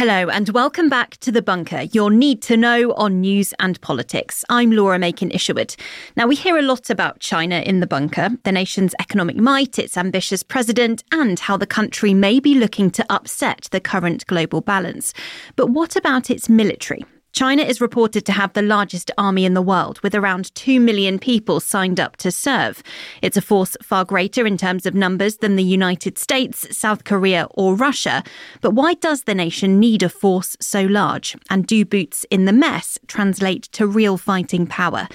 Hello, and welcome back to The Bunker, your need to know on news and politics. I'm Laura Makin Isherwood. Now, we hear a lot about China in The Bunker, the nation's economic might, its ambitious president, and how the country may be looking to upset the current global balance. But what about its military? China is reported to have the largest army in the world, with around 2 million people signed up to serve. It's a force far greater in terms of numbers than the United States, South Korea, or Russia. But why does the nation need a force so large? And do boots in the mess translate to real fighting power?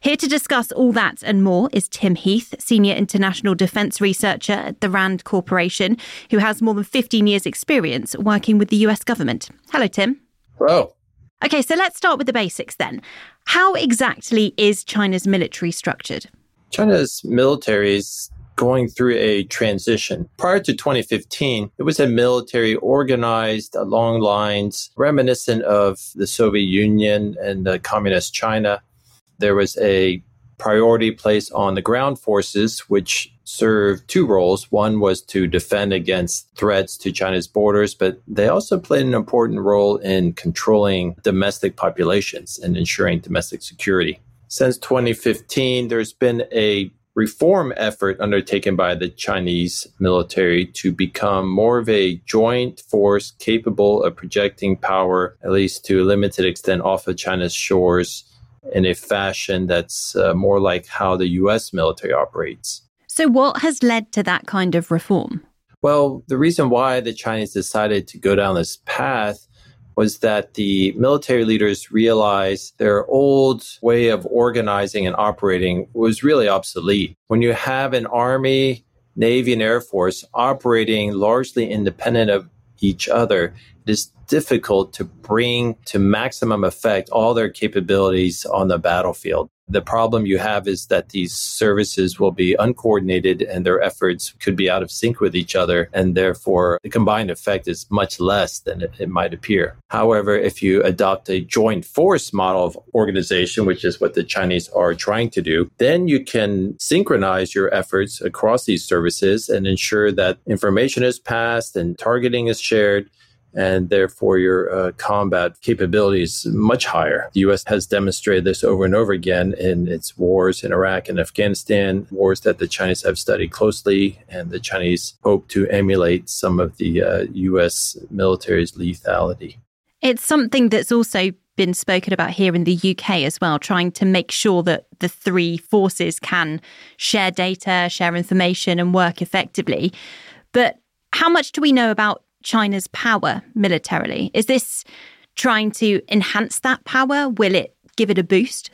Here to discuss all that and more is Tim Heath, Senior International Defence Researcher at the RAND Corporation, who has more than 15 years' experience working with the US government. Hello, Tim. Hello. Okay, so let's start with the basics then. How exactly is China's military structured? China's military is going through a transition. Prior to 2015, it was a military organized along lines reminiscent of the Soviet Union and the communist China. There was a priority placed on the ground forces, which served two roles. One was to defend against threats to China's borders, but they also played an important role in controlling domestic populations and ensuring domestic security. Since 2015, there's been a reform effort undertaken by the Chinese military to become more of a joint force capable of projecting power, at least to a limited extent, off of China's shores in a fashion that's uh, more like how the US military operates. So, what has led to that kind of reform? Well, the reason why the Chinese decided to go down this path was that the military leaders realized their old way of organizing and operating was really obsolete. When you have an army, navy, and air force operating largely independent of each other, it is difficult to bring to maximum effect all their capabilities on the battlefield. The problem you have is that these services will be uncoordinated and their efforts could be out of sync with each other. And therefore, the combined effect is much less than it, it, might appear. However, if you adopt a joint force model of organization, which is what the Chinese are trying to do, then you can synchronize your efforts across these services and ensure that information is passed and targeting is shared and therefore your uh, combat capability is much higher. The U.S. has demonstrated this over and over again in its wars in Iraq and Afghanistan, wars that the Chinese have studied closely, and the Chinese hope to emulate some of the uh, U.S. military's lethality. It's something that's also been spoken about here in the UK as well, trying to make sure that the three forces can share data, share information, and work effectively. But how much do we know about China's power militarily? Is this trying to enhance that power? Will it give it a boost?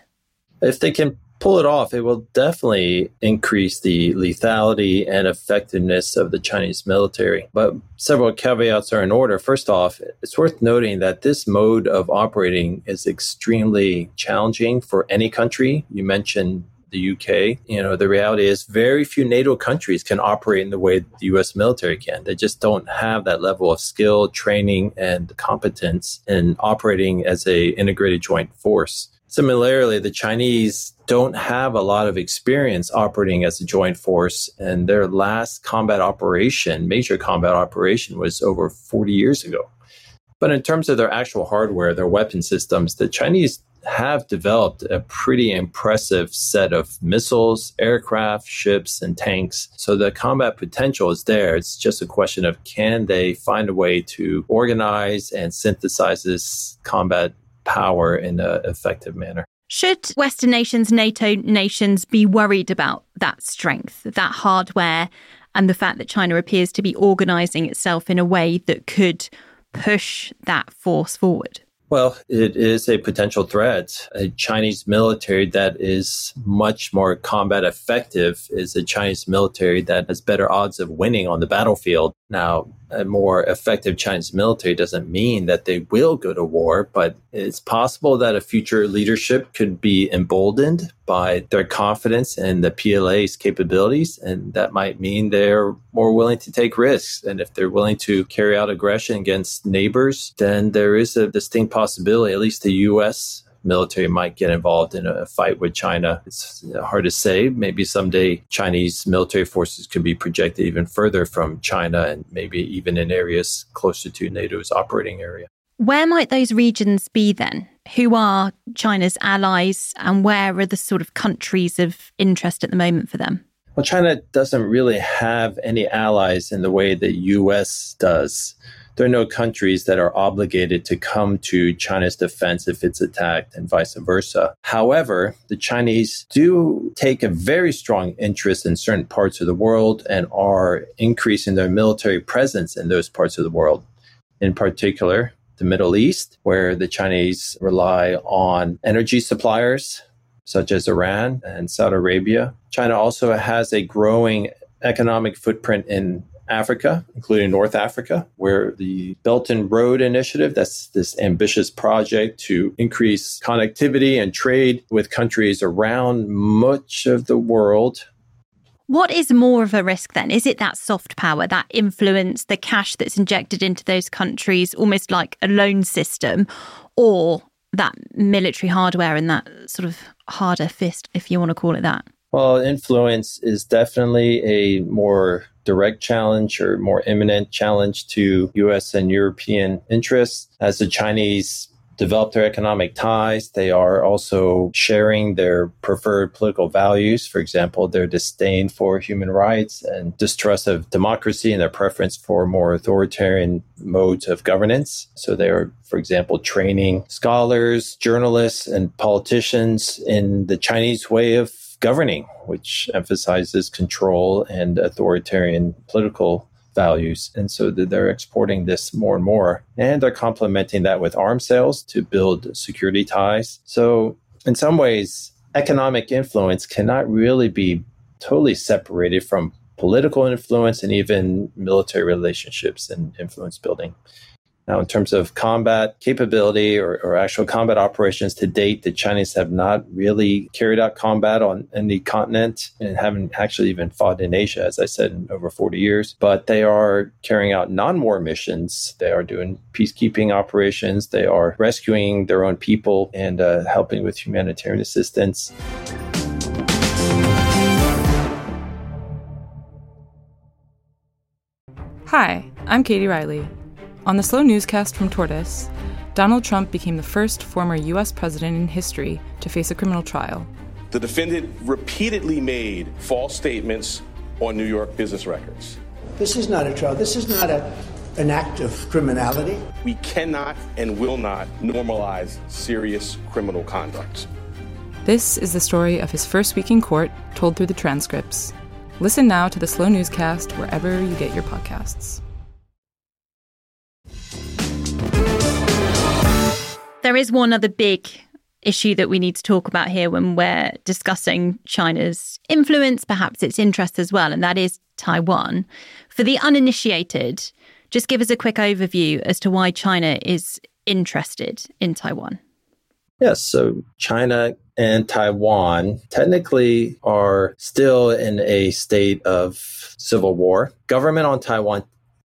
If they can pull it off, it will definitely increase the lethality and effectiveness of the Chinese military. But several caveats are in order. First off, it's worth noting that this mode of operating is extremely challenging for any country. You mentioned the UK. You know, the reality is very few NATO countries can operate in the way the US military can. They just don't have that level of skill, training, and competence in operating as a integrated joint force. Similarly, the Chinese don't have a lot of experience operating as a joint force, and their last combat operation, major combat operation, was over 40 years ago. But in terms of their actual hardware, their weapon systems, the Chinese have developed a pretty impressive set of missiles, aircraft, ships, and tanks. So the combat potential is there. It's just a question of can they find a way to organize and synthesize this combat power in an effective manner. Should Western nations, NATO nations, be worried about that strength, that hardware, and the fact that China appears to be organizing itself in a way that could push that force forward? Well, it is a potential threat. A Chinese military that is much more combat effective is a Chinese military that has better odds of winning on the battlefield. Now, a more effective Chinese military doesn't mean that they will go to war, but it's possible that a future leadership could be emboldened by their confidence in the PLA's capabilities. And that might mean they're more willing to take risks. And if they're willing to carry out aggression against neighbors, then there is a distinct possibility, at least the US military might get involved in a fight with China. It's uh, hard to say. Maybe someday Chinese military forces could be projected even further from China and maybe even in areas closer to NATO's operating area. Where might those regions be then? Who are China's allies and where are the sort of countries of interest at the moment for them? Well, China doesn't really have any allies in the way the US does. There are no countries that are obligated to come to China's defense if it's attacked and vice versa. However, the Chinese do take a very strong interest in certain parts of the world and are increasing their military presence in those parts of the world. In particular, the Middle East, where the Chinese rely on energy suppliers such as Iran and Saudi Arabia. China also has a growing economic footprint in Africa, including North Africa, where the Belt and Road Initiative, that's this ambitious project to increase connectivity and trade with countries around much of the world. What is more of a risk then? Is it that soft power, that influence, the cash that's injected into those countries, almost like a loan system, or that military hardware and that sort of harder fist, if you want to call it that? Well, influence is definitely a more direct challenge or more imminent challenge to US and European interests. As the Chinese develop their economic ties. They are also sharing their preferred political values. For example, their disdain for human rights and distrust of democracy and their preference for more authoritarian modes of governance. So they are, for example, training scholars, journalists, and politicians in the Chinese way of governing, which emphasizes control and authoritarian political values. And so they're exporting this more and more. And they're complementing that with arms sales to build security ties. So, in some ways, economic influence cannot really be totally separated from political influence and even military relationships and influence building. Now, in terms of combat capability or, or, actual combat operations to date, the Chinese have not really carried out combat on any continent and haven't actually even fought in Asia, as I said, in over 40 years. But they are carrying out non war missions. They are doing peacekeeping operations. They are rescuing their own people and uh, helping with humanitarian assistance. Hi, I'm Katie Riley. On the slow newscast from Tortoise, Donald Trump became the first former U.S. president in history to face a criminal trial. The defendant repeatedly made false statements on New York business records. This is not a trial. This is not a, an act of criminality. We cannot and will not normalize serious criminal conduct. This is the story of his first week in court, told through the transcripts. Listen now to the slow newscast wherever you get your podcasts. There is one other big issue that we need to talk about here when we're discussing China's influence, perhaps its interest as well, and that is Taiwan. For the uninitiated, just give us a quick overview as to why China is interested in Taiwan. Yes, so China and Taiwan technically are still in a state of civil war. Government on Taiwan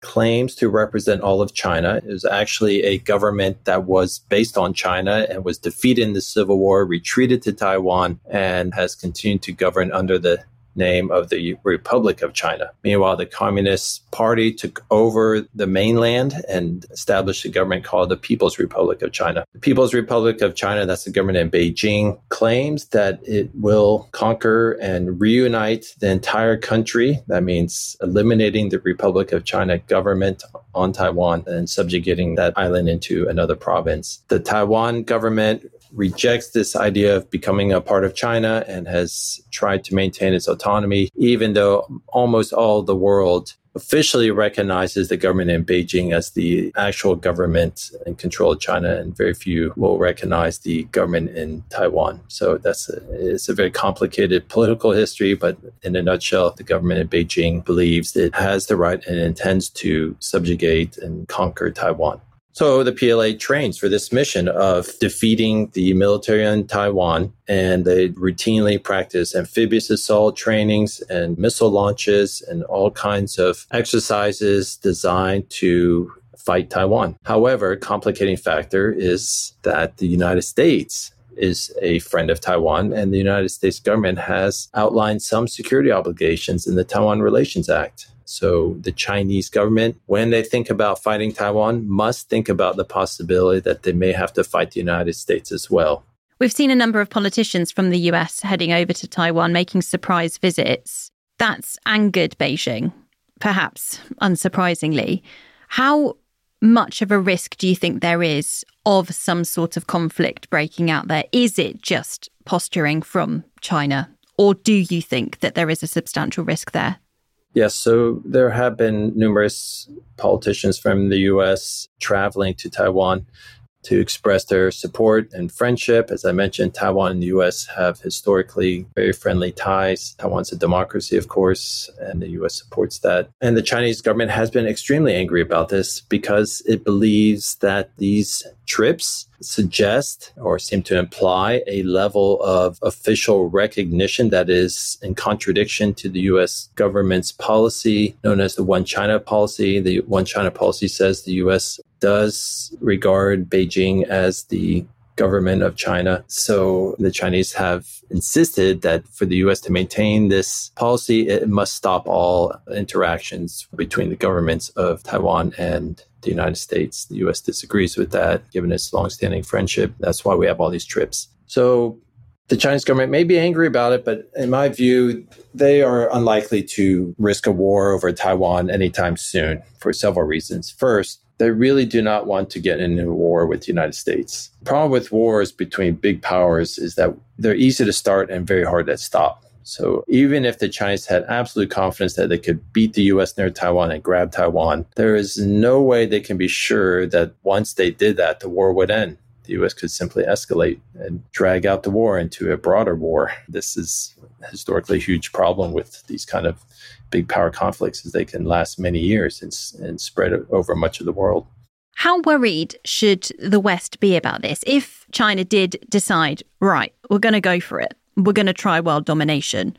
claims to represent all of China. It was actually a government that was based on China and was defeated in the Civil War, retreated to Taiwan, and has continued to govern under the name of the Republic of China. Meanwhile, the Communist Party took over the mainland and established a government called the People's Republic of China. The People's Republic of China, that's the government in Beijing, claims that it will conquer and reunite the entire country. That means eliminating the Republic of China government on Taiwan and subjugating that island into another province. The Taiwan government rejects this idea of becoming a part of China and has tried to maintain its autonomy, even though almost all the world officially recognizes the government in Beijing as the actual government in control of China, and very few will recognize the government in Taiwan. So that's a, it's a very complicated political history, but in a nutshell, the government in Beijing believes it has the right and intends to subjugate and conquer Taiwan. So the PLA trains for this mission of defeating the military in Taiwan, and they routinely practice amphibious assault trainings and missile launches and all kinds of exercises designed to fight Taiwan. However, complicating factor is that the United States is a friend of Taiwan, and the United States government has outlined some security obligations in the Taiwan Relations Act. So the Chinese government, when they think about fighting Taiwan, must think about the possibility that they may have to fight the United States as well. We've seen a number of politicians from the US heading over to Taiwan making surprise visits. That's angered Beijing, perhaps unsurprisingly. How much of a risk do you think there is of some sort of conflict breaking out there? Is it just posturing from China? Or do you think that there is a substantial risk there? Yes, so there have been numerous politicians from the US traveling to Taiwan to express their support and friendship. As I mentioned, Taiwan and the US have historically very friendly ties. Taiwan's a democracy, of course, and the US supports that. And the Chinese government has been extremely angry about this because it believes that these trips suggest or seem to imply a level of official recognition that is in contradiction to the US government's policy known as the One China policy. The One China policy says the US does regard Beijing as the government of China. So the Chinese have insisted that for the US to maintain this policy, it must stop all interactions between the governments of Taiwan and the United States. The US disagrees with that, given its longstanding friendship. That's why we have all these trips. So the Chinese government may be angry about it, but in my view, they are unlikely to risk a war over Taiwan anytime soon for several reasons. First, they really do not want to get into war with the United States. The problem with wars between big powers is that they're easy to start and very hard to stop. So even if the Chinese had absolute confidence that they could beat the US near Taiwan and grab Taiwan, there is no way they can be sure that once they did that, the war would end. The US could simply escalate and drag out the war into a broader war. This is historically huge problem with these kind of big power conflicts is they can last many years and, and spread over much of the world. How worried should the West be about this? If China did decide, right, we're going to go for it, we're going to try world domination,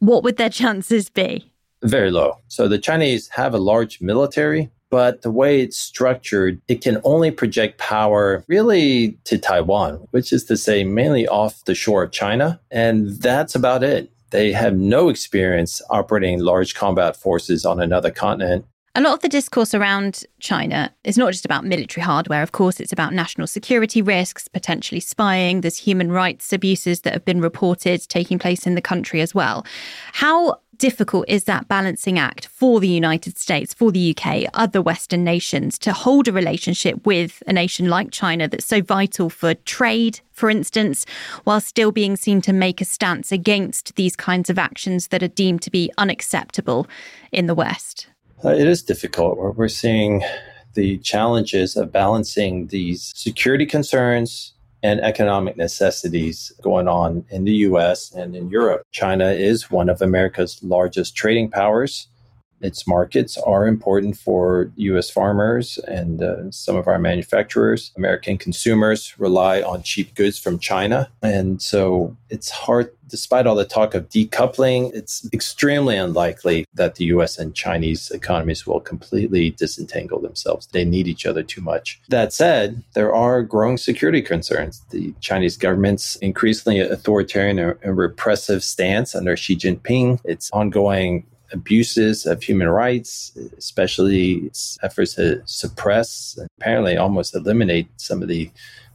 what would their chances be? Very low. So the Chinese have a large military, but the way it's structured, it can only project power really to Taiwan, which is to say, mainly off the shore of China. And that's about it. They have no experience operating large combat forces on another continent. A lot of the discourse around China is not just about military hardware. Of course, it's about national security risks, potentially spying. There's human rights abuses that have been reported taking place in the country as well. How difficult is that balancing act for the United States, for the UK, other Western nations to hold a relationship with a nation like China that's so vital for trade, for instance, while still being seen to make a stance against these kinds of actions that are deemed to be unacceptable in the West? Uh, it is difficult. We're seeing the challenges of balancing these security concerns and economic necessities going on in the US and in Europe. China is one of America's largest trading powers. Its markets are important for U.S. farmers and uh, some of our manufacturers. American consumers rely on cheap goods from China. And so it's hard, despite all the talk of decoupling, it's extremely unlikely that the U.S. and Chinese economies will completely disentangle themselves. They need each other too much. That said, there are growing security concerns. The Chinese government's increasingly authoritarian and repressive stance under Xi Jinping, its ongoing abuses of human rights, especially its efforts to suppress and apparently almost eliminate some of the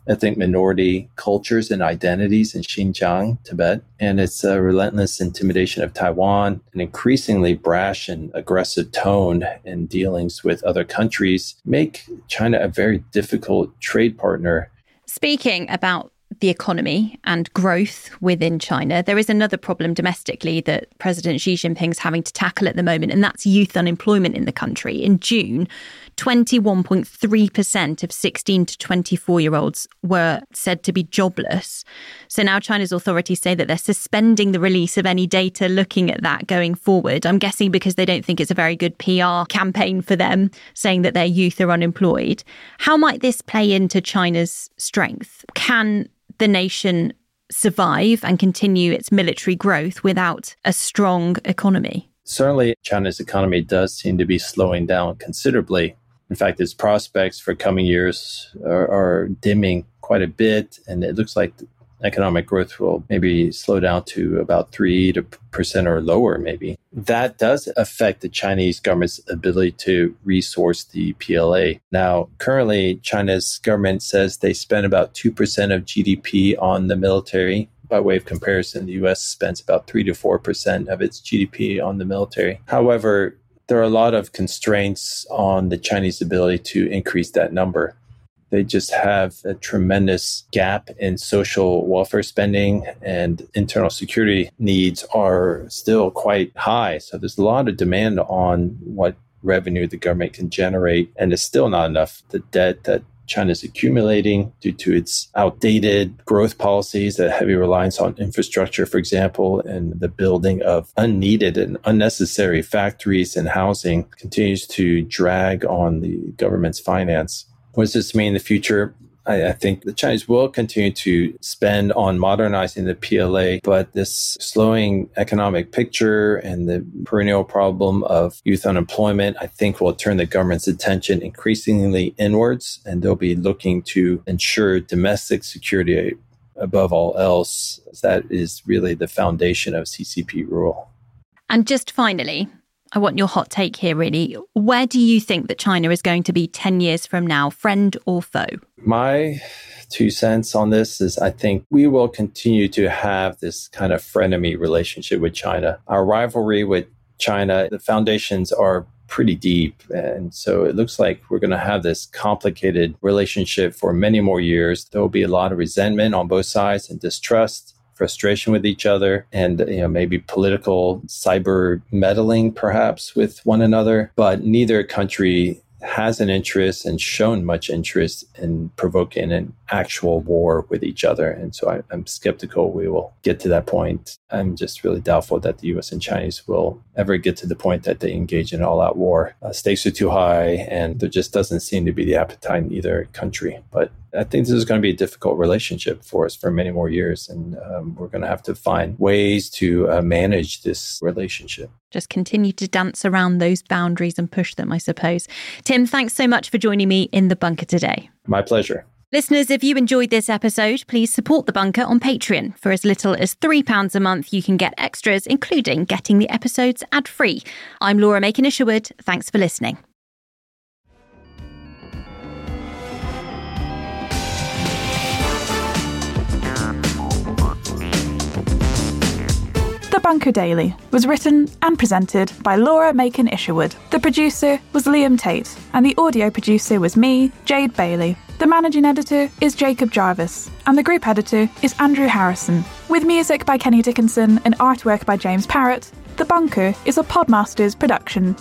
ethnic minority cultures and identities in Xinjiang, Tibet, and its uh, relentless intimidation of Taiwan, an increasingly brash and aggressive tone in dealings with other countries make China a very difficult trade partner. Speaking about the economy and growth within China, there is another problem domestically that President Xi Jinping is having to tackle at the moment, and that's youth unemployment in the country. In June, 21.3% of 16 to 24 year olds were said to be jobless. So now China's authorities say that they're suspending the release of any data looking at that going forward. I'm guessing because they don't think it's a very good PR campaign for them, saying that their youth are unemployed. How might this play into China's strength? Can the nation survive and continue its military growth without a strong economy? Certainly, China's economy does seem to be slowing down considerably. In fact, its prospects for coming years are, are dimming quite a bit, and it looks like economic growth will maybe slow down to about 3 to percent or lower maybe. That does affect the Chinese government's ability to resource the PLA. Now, currently China's government says they spend about 2% of GDP on the military by way of comparison, the US spends about 3 to 4% of its GDP on the military. However, there are a lot of constraints on the Chinese ability to increase that number. They just have a tremendous gap in social welfare spending and internal security needs are still quite high. So there's a lot of demand on what revenue the government can generate, and it's still not enough. The debt that China's accumulating due to its outdated growth policies, a heavy reliance on infrastructure, for example, and the building of unneeded and unnecessary factories and housing continues to drag on the government's finance. What does this mean in the future? I, I, think the Chinese will continue to spend on modernizing the PLA, but this slowing economic picture and the perennial problem of youth unemployment, I think will turn the government's attention increasingly inwards, and they'll be looking to ensure domestic security above all else. That is really the foundation of CCP rule. And just finally, I want your hot take here, really. Where do you think that China is going to be 10 years from now, friend or foe? My two cents on this is I think we will continue to have this kind of frenemy relationship with China. Our rivalry with China, the foundations are pretty deep. And so it looks like we're going to have this complicated relationship for many more years. There will be a lot of resentment on both sides and distrust frustration with each other and you know maybe political cyber meddling perhaps with one another but neither country has an interest and shown much interest in provoking an actual war with each other. And so I, am skeptical we will get to that point. I'm just really doubtful that the US and Chinese will ever get to the point that they engage in all out war. Uh, stakes are too high, and there just doesn't seem to be the appetite in either country. But I think this is going to be a difficult relationship for us for many more years. And um, we're going to have to find ways to uh, manage this relationship. Just continue to dance around those boundaries and push them, I suppose. Tim, thanks so much for joining me in the bunker today. My pleasure. Listeners, if you enjoyed this episode, please support The Bunker on Patreon. For as little as £3 a month, you can get extras, including getting the episodes ad free. I'm Laura Makin Isherwood. Thanks for listening. Bunker Daily was written and presented by Laura Makin Isherwood. The producer was Liam Tait, and the audio producer was me, Jade Bailey. The managing editor is Jacob Jarvis, and the group editor is Andrew Harrison. With music by Kenny Dickinson and artwork by James Parrott, The Bunker is a Podmasters production.